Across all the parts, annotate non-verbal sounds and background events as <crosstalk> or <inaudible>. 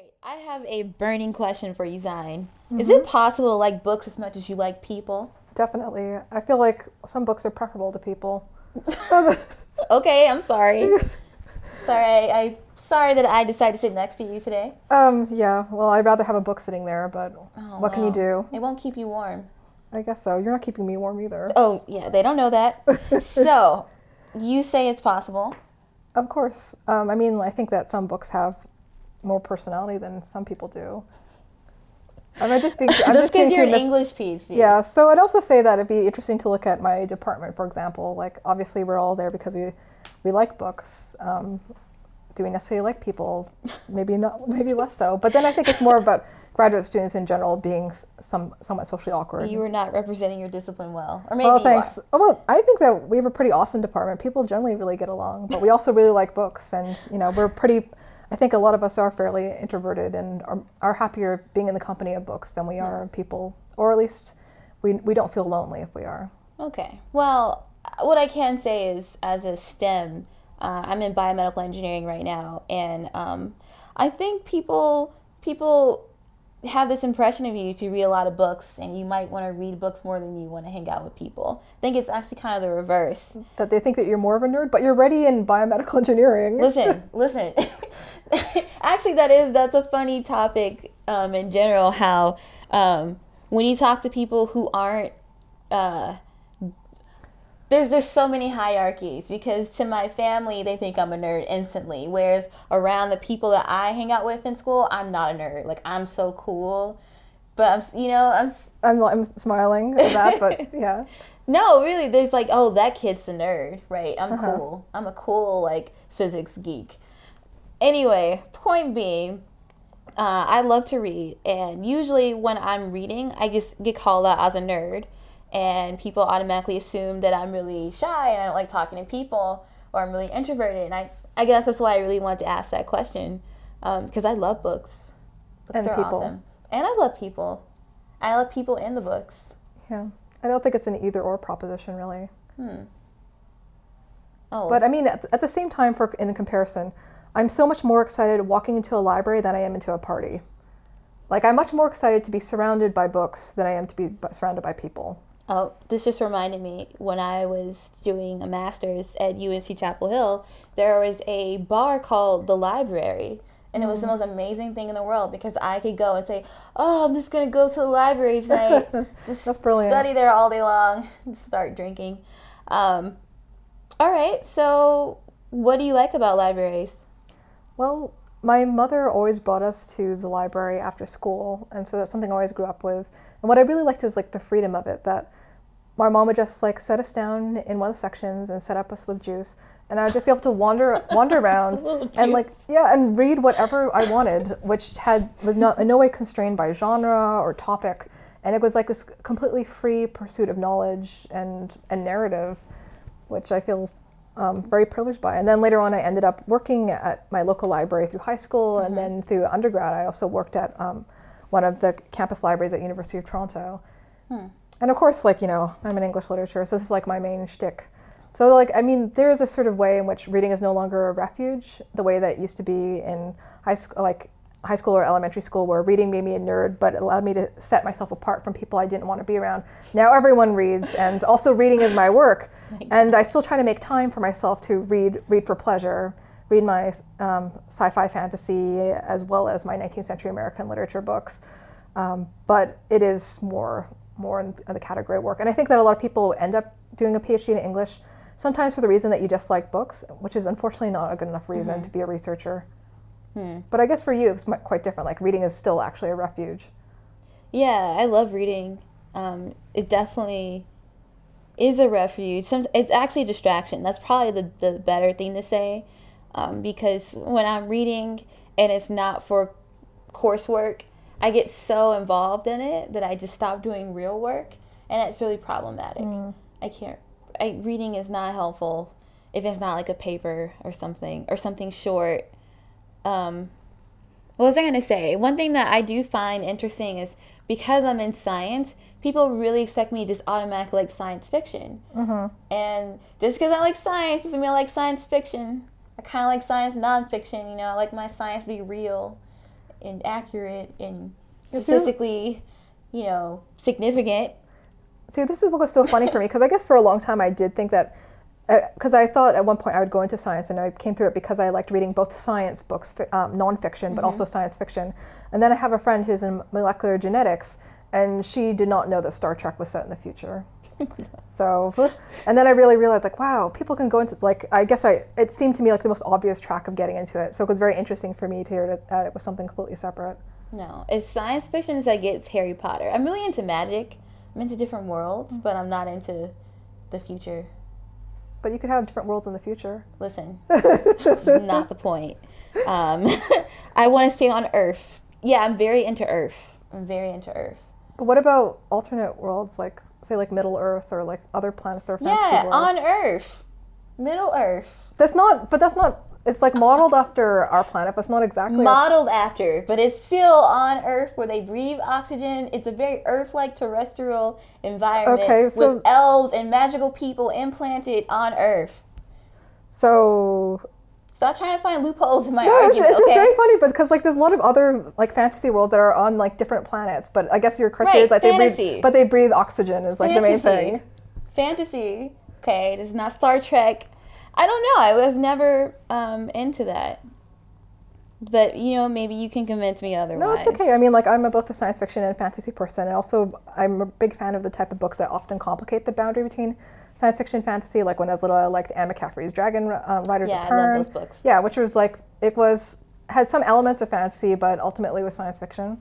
right, I have a burning question for you, Zine. Is it possible to like books as much as you like people? Definitely. I feel like some books are preferable to people. <laughs> Okay, I'm sorry. sorry, I, I sorry that I decided to sit next to you today. um, yeah, well, I'd rather have a book sitting there, but Oh, what can you do? It won't keep you warm. I guess so. You're not keeping me warm either. Oh yeah, they don't know that. <laughs> so, you say it's possible. Of course. Um, I mean, I think that some books have more personality than some people do. Am I just being? I'm <laughs> Just being because you're too an mis- English PhD. Yeah, so I'd also say that it'd be interesting to look at my department, for example. Like, obviously, we're all there because we we like books. Um, do we necessarily like people? Maybe not. Maybe less so. But then I think it's more <laughs> about graduate students in general being some somewhat socially awkward. You were not representing your discipline well, or maybe well, thanks. Oh, well, I think that we have a pretty awesome department. People generally really get along, but we also really like books, and you know, we're pretty. I think a lot of us are fairly introverted and are, are happier being in the company of books than we are of people, or at least we we don't feel lonely if we are. Okay. Well, what I can say is, as a STEM, uh, I'm in biomedical engineering right now, and um, I think people people have this impression of you if you read a lot of books, and you might want to read books more than you want to hang out with people. I think it's actually kind of the reverse. That they think that you're more of a nerd, but you're ready in biomedical engineering. Listen, <laughs> listen. <laughs> Actually, that is that's a funny topic um, in general. How um, when you talk to people who aren't, uh, there's there's so many hierarchies because to my family they think I'm a nerd instantly, whereas around the people that I hang out with in school, I'm not a nerd. Like I'm so cool, but I'm you know I'm I'm I'm smiling at that, but <laughs> yeah. no, really, there's like, oh, that kid's a nerd, right? I'm Uh-huh. cool. I'm a cool, like, physics geek. Anyway, point being, uh, I love to read. And usually when I'm reading, I just get called out as a nerd. And people automatically assume that I'm really shy and I don't like talking to people or I'm really introverted. And I, I guess that's why I really wanted to ask that question because I love books. Books And are people. awesome. And I love people. I love people in the books. Yeah. I don't think it's an either or proposition really. Hmm. Oh, But I mean, at, at the same time, for in comparison, I'm so much more excited walking into a library than I am into a party. Like I'm much more excited to be surrounded by books than I am to be surrounded by people. Oh, this just reminded me when I was doing a master's at UNC Chapel Hill, there was a bar called the Library. And it was the Mm. most amazing thing in the world because I could go and say, Oh, I'm just going to go to the library tonight. <laughs> Just That's brilliant. study there all day long, start drinking. Um, all right, so what do you like about libraries? Well, my mother always brought us to the library after school, and so that's something I always grew up with. And what I really liked is like the freedom of it. That my mom would just like set us down in one of the sections and set up us with juice, and I would just be able to wander <laughs> wander around and like yeah, and read whatever I wanted, which had was not in no way constrained by genre or topic, and it was like this completely free pursuit of knowledge and and narrative, which I feel um, very privileged by. And then later on, I ended up working at my local library through high school, and then through undergrad, I also worked at um, one of the campus libraries at University of Toronto. Hmm. And of course, like you know, I'm in English literature, so this is like my main shtick. So like, I mean, there is a sort of way in which reading is no longer a refuge, the way that it used to be in high school, like high school or elementary school, where reading made me a nerd, but allowed me to set myself apart from people I didn't want to be around. Now everyone reads, and also reading is my work, <laughs> and I still try to make time for myself to read, read for pleasure, read my um, sci-fi fantasy as well as my 19th century American literature books. Um, but it is more more in the category of work. And I think that a lot of people end up doing a PhD in English, sometimes for the reason that you just like books, which is unfortunately not a good enough reason to be a researcher. But I guess for you, it's quite different. Like reading is still actually a refuge. Yeah, I love reading. Um, it definitely is a refuge. Some, it's actually a distraction. That's probably the, the better thing to say. Um, because when I'm reading and it's not for coursework, I get so involved in it that I just stop doing real work. And it's really problematic. I can't, I, reading is not helpful if it's not like a paper or something or something short. Um, what was I going to say? One thing that I do find interesting is because I'm in science, people really expect me to just automatically like science fiction. And just because I like science doesn't mean I like science fiction. I kind of like science nonfiction, you know, I like my science to be real. and accurate and statistically, you know, significant. See, this is what was so funny for me because I guess for a long time I did think that because I thought at one point I would go into science, and I came through it because I liked reading both science books, um, nonfiction, but also science fiction. And then I have a friend who's in molecular genetics, and she did not know that Star Trek was set in the future. <laughs> so, and then I really realized, like, wow, people can go into like I guess I it seemed to me like the most obvious track of getting into it. So it was very interesting for me to hear that, that it was something completely separate. No, it's science fiction as I get it's Harry Potter. I'm really into magic. I'm into different worlds, but I'm not into the future. But you could have different worlds in the future. Listen, <laughs> that's not the point. Um, <laughs> I want to stay on Earth. Yeah, I'm very into Earth. I'm very into Earth. But what about alternate worlds, like say like Middle Earth or like other planets that are fantasy Yeah, worlds? on Earth, Middle Earth, That's not, but that's not. It's like modeled after our planet, but it's not exactly. our- modeled after, but it's still on Earth where they breathe oxygen. It's a very Earth-like terrestrial environment Okay, so- with elves and magical people implanted on Earth. so Stop trying to find loopholes in my no, it's, argument. it's just okay? very funny, but because like there's a lot of other like fantasy worlds that are on like different planets, but I guess your criteria is Right, that they breathe, but they breathe oxygen is like the main thing. Fantasy. Okay, this is not Star Trek. I don't know. I was never um, into that. But you know, maybe you can convince me otherwise. No, it's okay. I mean, like I'm a, both a science fiction and fantasy person, and also I'm a big fan of the type of books that often complicate the boundary between science fiction fantasy. Like when I was little, I liked Anne McCaffrey's Dragon uh, Riders Yeah, of I love those books. Yeah, which was like it was had some elements of fantasy, but ultimately was science fiction.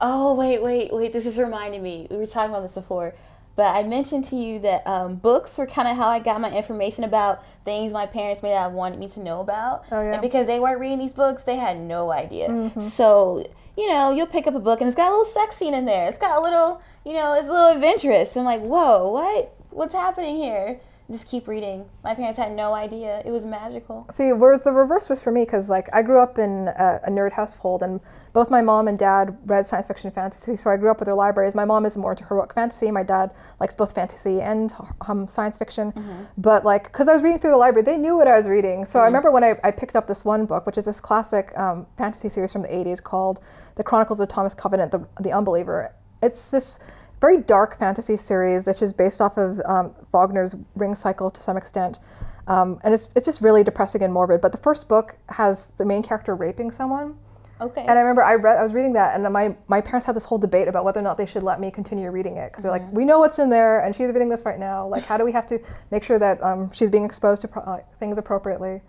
Oh wait, wait, wait! This is reminding me. We were talking about this before, but I mentioned to you that um, books were kind of how I got my information about things my parents may have wanted me to know about. Oh, yeah. Mm-hmm. And because they weren't reading these books, they had no idea. So you know, you'll pick up a book and it's got a little sex scene in there. It's got a little, you know, it's a little adventurous. I'm like, whoa, what? What's happening here? Just keep reading. My parents had no idea. It was magical. See, whereas the reverse was for me, because like I grew up in a, a nerd household, and both my mom and dad read science fiction and fantasy, so I grew up with their libraries. My mom is more into heroic fantasy. My dad likes both fantasy and um, science fiction. But like, because I was reading through the library, they knew what I was reading. So I remember when I, I picked up this one book, which is this classic um, fantasy series from the '80s called "The Chronicles of Thomas Covenant, the, the Unbeliever." It's this very dark fantasy series which is based off of um, Wagner's Ring Cycle to some extent. Um, and it's, it's just really depressing and morbid. But the first book has the main character raping someone. Okay. And I remember I read, I was reading that, and my, my parents had this whole debate about whether or not they should let me continue reading it because they're like, we know what's in there, and she's reading this right now. Like, how do we have to make sure that um, she's being exposed to pro- uh, things appropriately?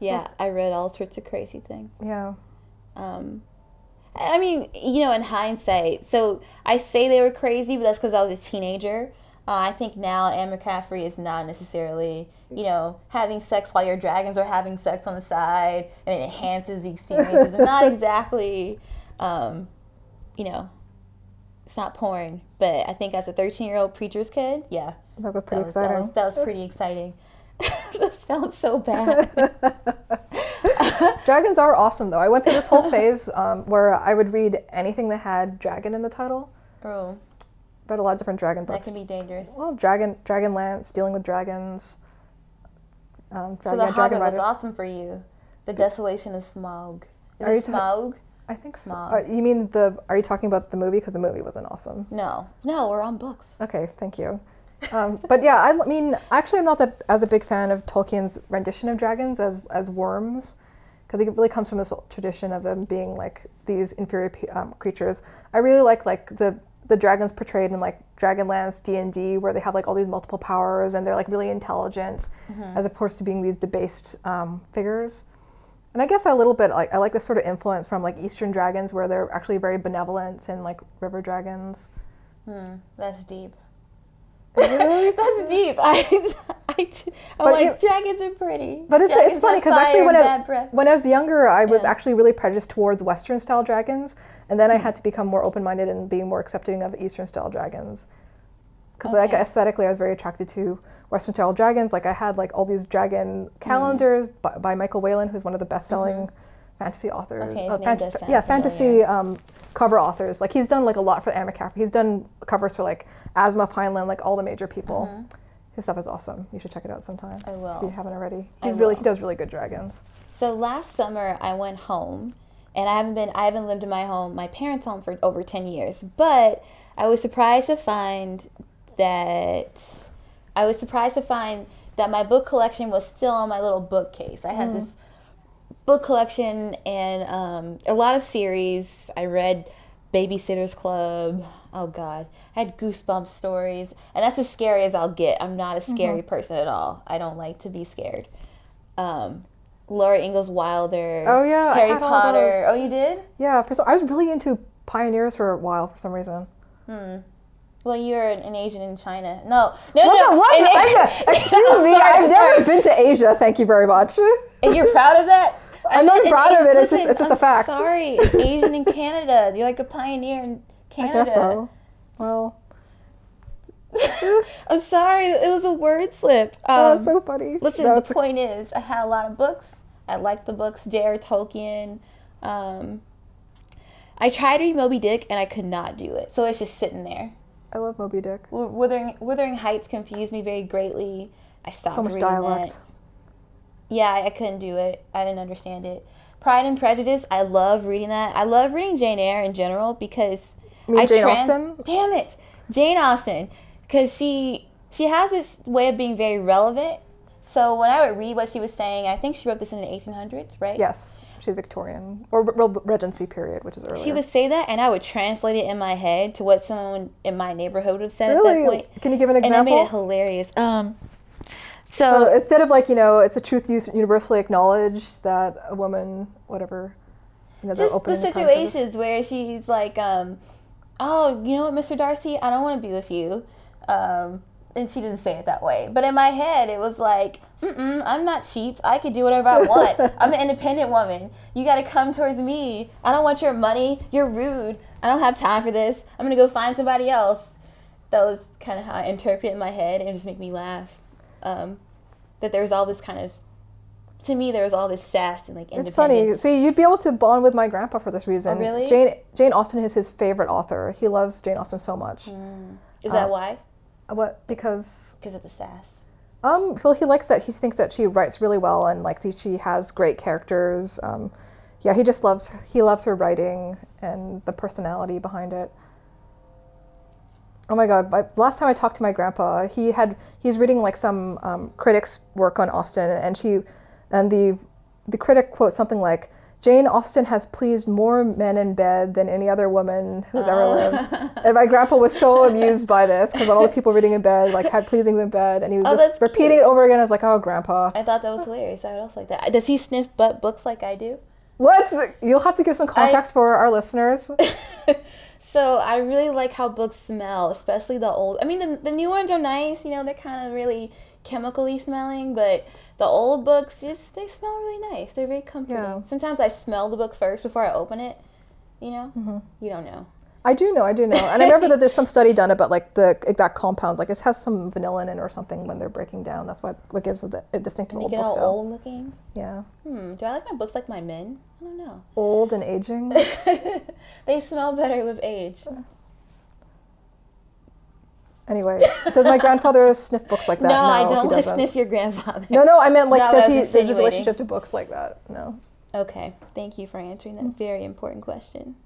yeah, I read all sorts of crazy things. Yeah. Um, I mean, you know, in hindsight, so I say they were crazy, but that's because I was a teenager. Uh, I think now Anne McCaffrey is not necessarily, you know, having sex while your dragons are having sex on the side and it enhances the experience. it's not <laughs> exactly, um, you know, it's not porn. But I think as a 13 year old preacher's kid, yeah, That was pretty that was, that exciting. was, that was pretty exciting. <laughs> that sounds so bad. <laughs> <laughs> Dragons are awesome, though. I went through this whole phase um, where I would read anything that had dragon in the title. oh, Read a lot of different dragon books. that can be dangerous. Well, dragon, dragon Dragonlance, dealing with dragons. Um, So the yeah, Hobbit dragon was awesome for you. The desolation of Smaug. Is Are it you ta- I think so. Smaug. Uh, you mean the? Are you talking about the movie? Because the movie wasn't awesome. No, no, we're on books. Okay, thank you. Um, but yeah, I mean, actually, I'm not that as a big fan of Tolkien's rendition of dragons as as worms, because it really comes from this tradition of them being like these inferior um, creatures. I really like like the the dragons portrayed in like Dragonlance D and D, where they have like all these multiple powers and they're like really intelligent, as opposed to being these debased um, figures. And I guess a little bit like I like this sort of influence from like Eastern dragons, where they're actually very benevolent and like river dragons. Hmm, that's deep. Really? <laughs> That's deep. <laughs> I, I, I'm But like dragons are pretty. But it's, it's funny because actually when I, when I was younger, I was Yeah. actually really prejudiced towards Western style dragons, and then I had to become more open minded and being more accepting of Eastern style dragons. Because like aesthetically, I was very attracted to Western style dragons. Like I had like all these dragon calendars by, by Michael Whelan, who's one of the best selling fantasy authors. Mm-hmm. Okay, uh, name does sound yeah, fantasy um, cover authors. Like he's done like a lot for Anne McCaffrey. He's done covers for like Asimov, Heinlein, like all the major people. His stuff is awesome. You should check it out sometime. Mm-hmm. I If you haven't already. He's really he does really good dragons. So last summer I went home and I haven't been I haven't lived in my home, my parents' home for over 10 years. But I was surprised to find that I was surprised to find that my book collection was still on my little bookcase. I had this book collection and um, a lot of series. I read Babysitter's Club. Oh God, I had Goosebumps stories, and that's as scary as I'll get. I'm not a scary person at all. I don't like to be scared. Um, Laura Ingalls Wilder. Oh, yeah, Harry Potter. Oh, you did? Yeah, for some, I was really into pioneers for a while for some reason. Hmm. Well, you're an, an Asian in China. No, no, What no. what? The- <laughs> excuse me, I've never been to Asia. Thank you very much. And you're proud of that? <laughs> I'm not <laughs> proud of it, it's just- it's just a I'm fact. Sorry, Asian in Canada. You're like a pioneer in Canada. I guess so. Well, <laughs> I'm sorry, it was a word slip. oh, Um, that's so funny. listen, No, the point is, I had a lot of books. I liked the books. J.R. Tolkien. Um, I tried to read Moby Dick and I could not do it, so it's just sitting there. I love Moby Dick. W- Wuthering Heights confused me very greatly. I stopped So much reading dialect. that. Yeah, I, I couldn't do it. I didn't understand it. Pride and Prejudice. I love reading that. I love reading Jane Eyre in general because I Jane trans- Austen? Damn it, Jane Austen, because she she has this way of being very relevant. So when I would read what she was saying, I think she wrote this in the 1800s, right? Yes, she's Victorian or Re- Re- Regency period, which is earlier. She would say that, and I would translate it in my head to what someone in my neighborhood would have said at that really. point, Can you give an example? and that made it hilarious. Um, So so instead of like you know, it's a truth universally acknowledged that a woman, whatever, you know, the just the situations where she's like, um, "Oh, you know what, Mr. Darcy, I don't want to be with you," um, and she didn't say it that way. But in my head, it was like, Mm-mm, "I'm not cheap. I can do whatever I <laughs> want. I'm an independent woman. You got to come towards me. I don't want your money. You're rude. I don't have time for this. I'm gonna go find somebody else." That was kind of how I interpreted in my head, and just make me laugh. Um, that there was all this kind of, to me, there was all this sass and like. It's funny. See, you'd be able to bond with my grandpa for this reason. Oh, really? Jane Jane Austen is his favorite author. He loves Jane Austen so much. Is that Uh, why? What? Because Because of the sass. um, well, he likes that. He thinks that she writes really well and like she has great characters. Um, yeah, he just loves he loves her writing and the personality behind it. Oh my god! My, last time I talked to my grandpa, he had he's reading like some um, critics' work on Austen, and she, and the the critic quotes something like, "Jane Austen has pleased more men in bed than any other woman who's ever lived." <laughs> And my grandpa was so amused by this because all the people reading in bed like had pleasing them in bed, and he was Oh, just repeating cute. it over again. I was like, "Oh, grandpa, I thought that was hilarious. I would also like that. Does he sniff butt books like I do? what?" You'll have to give some context for our listeners. <laughs> So I really like how books smell, especially the old. I mean, the, the new ones are nice. You know, they're kind of really chemically smelling, but the old books just they smell really nice. They're very comforting. Yeah. Sometimes I smell the book first before I open it. You know, Mm-hmm. you don't know. I do know, I do know, and I remember that there's some study done about like the exact compounds. Like it has some vanilla in it or something when they're breaking down. That's what what gives it the- a distinct They old get book all old looking. Yeah, Hmm. Do I like my books like my men? I don't know. old and aging. <laughs> they smell better with age. anyway, does my grandfather <laughs> sniff books like that? No, I don't want to sniff your grandfather. No, no, I meant like what does he does his relationship to books like that? No. Okay, thank you for answering that very important question.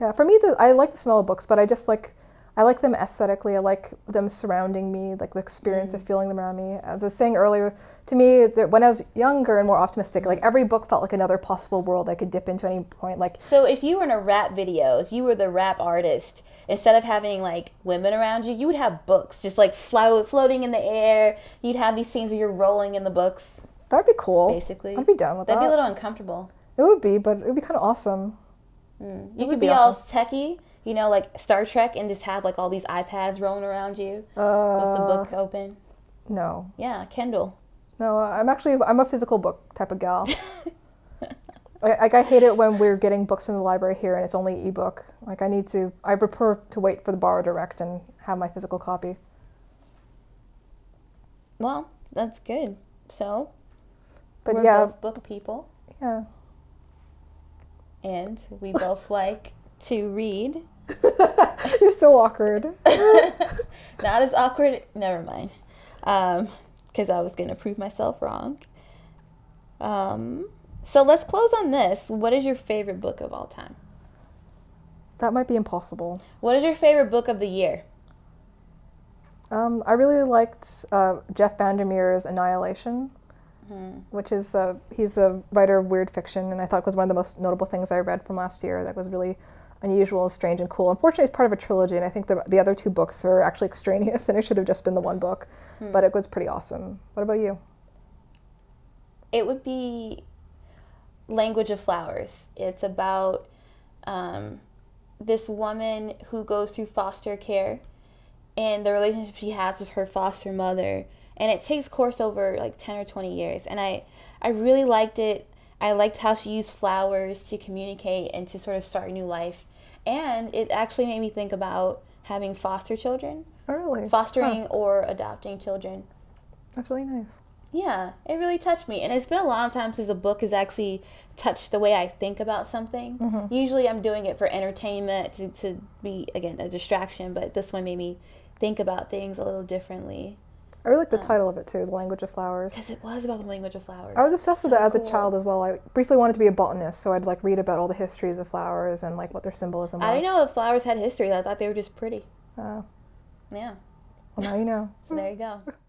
Yeah, for me, the, I like the smell of books, but I just like I like them aesthetically. I like them surrounding me, like the experience Mm. of feeling them around me. As I was saying earlier, to me, when I was younger and more optimistic, like every book felt like another possible world I could dip into at any point. Like So if you were in a rap video, if you were the rap artist, instead of having like women around you, you would have books just like float, floating in the air. You'd have these scenes where you're rolling in the books, that'd be cool. basically. I'd be down with That'd be that. a little uncomfortable. It would be, but it would be kind of awesome. You could be be all awesome. techie, you know, like Star Trek, and just have like all these iPads rolling around you with the Uh, book open. no, Yeah, Kindle. no, I'm actually I'm a physical book type of gal. <laughs> I- Like I hate it when we're getting books from the library here and it's only ebook. Like I need to, I prefer to wait for the borrow direct and have my physical copy. Well, that's good. So But yeah, both book people, yeah. And we both <laughs> like to read. <laughs> You're so awkward. <laughs> Not as awkward. Never mind. Um, because I was gonna prove myself wrong. Um, So let's close on this. What is your favorite book of all time? That might be impossible. What is your favorite book of the year? Um, I really liked uh, Jeff Vandermeer's Annihilation, which is uh, he's a writer of weird fiction, and I thought was one of the most notable things I read from last year. That was really unusual, strange, and cool. Unfortunately, it's part of a trilogy, and I think the the other two books are actually <laughs> extraneous, and it should have just been the one book. But it was pretty awesome. What about you? It would be Language of Flowers. It's about um, this woman who goes through foster care and the relationship she has with her foster mother. And it takes course over like 10 or 20 years. And I, I really liked it. I liked how she used flowers to communicate and to sort of start a new life. And it actually made me think about having foster children, Oh, really? fostering Huh, or adopting children. that's really nice. Yeah, it really touched me. And it's been a long time since a book has actually touched the way I think about something. Mm-hmm. Usually I'm doing it for entertainment, to, to be, again, a distraction, but this one made me think about things a little differently. I really like the title of it too, The Language of Flowers. Because it was about the language of flowers. I was obsessed with So it as a child as well. I briefly wanted to be a botanist, so I'd like read about all the histories of flowers and like what their symbolism was. I didn't know that flowers had history. I thought they were just pretty. Uh, Yeah, well, now you know. so there you go. <laughs>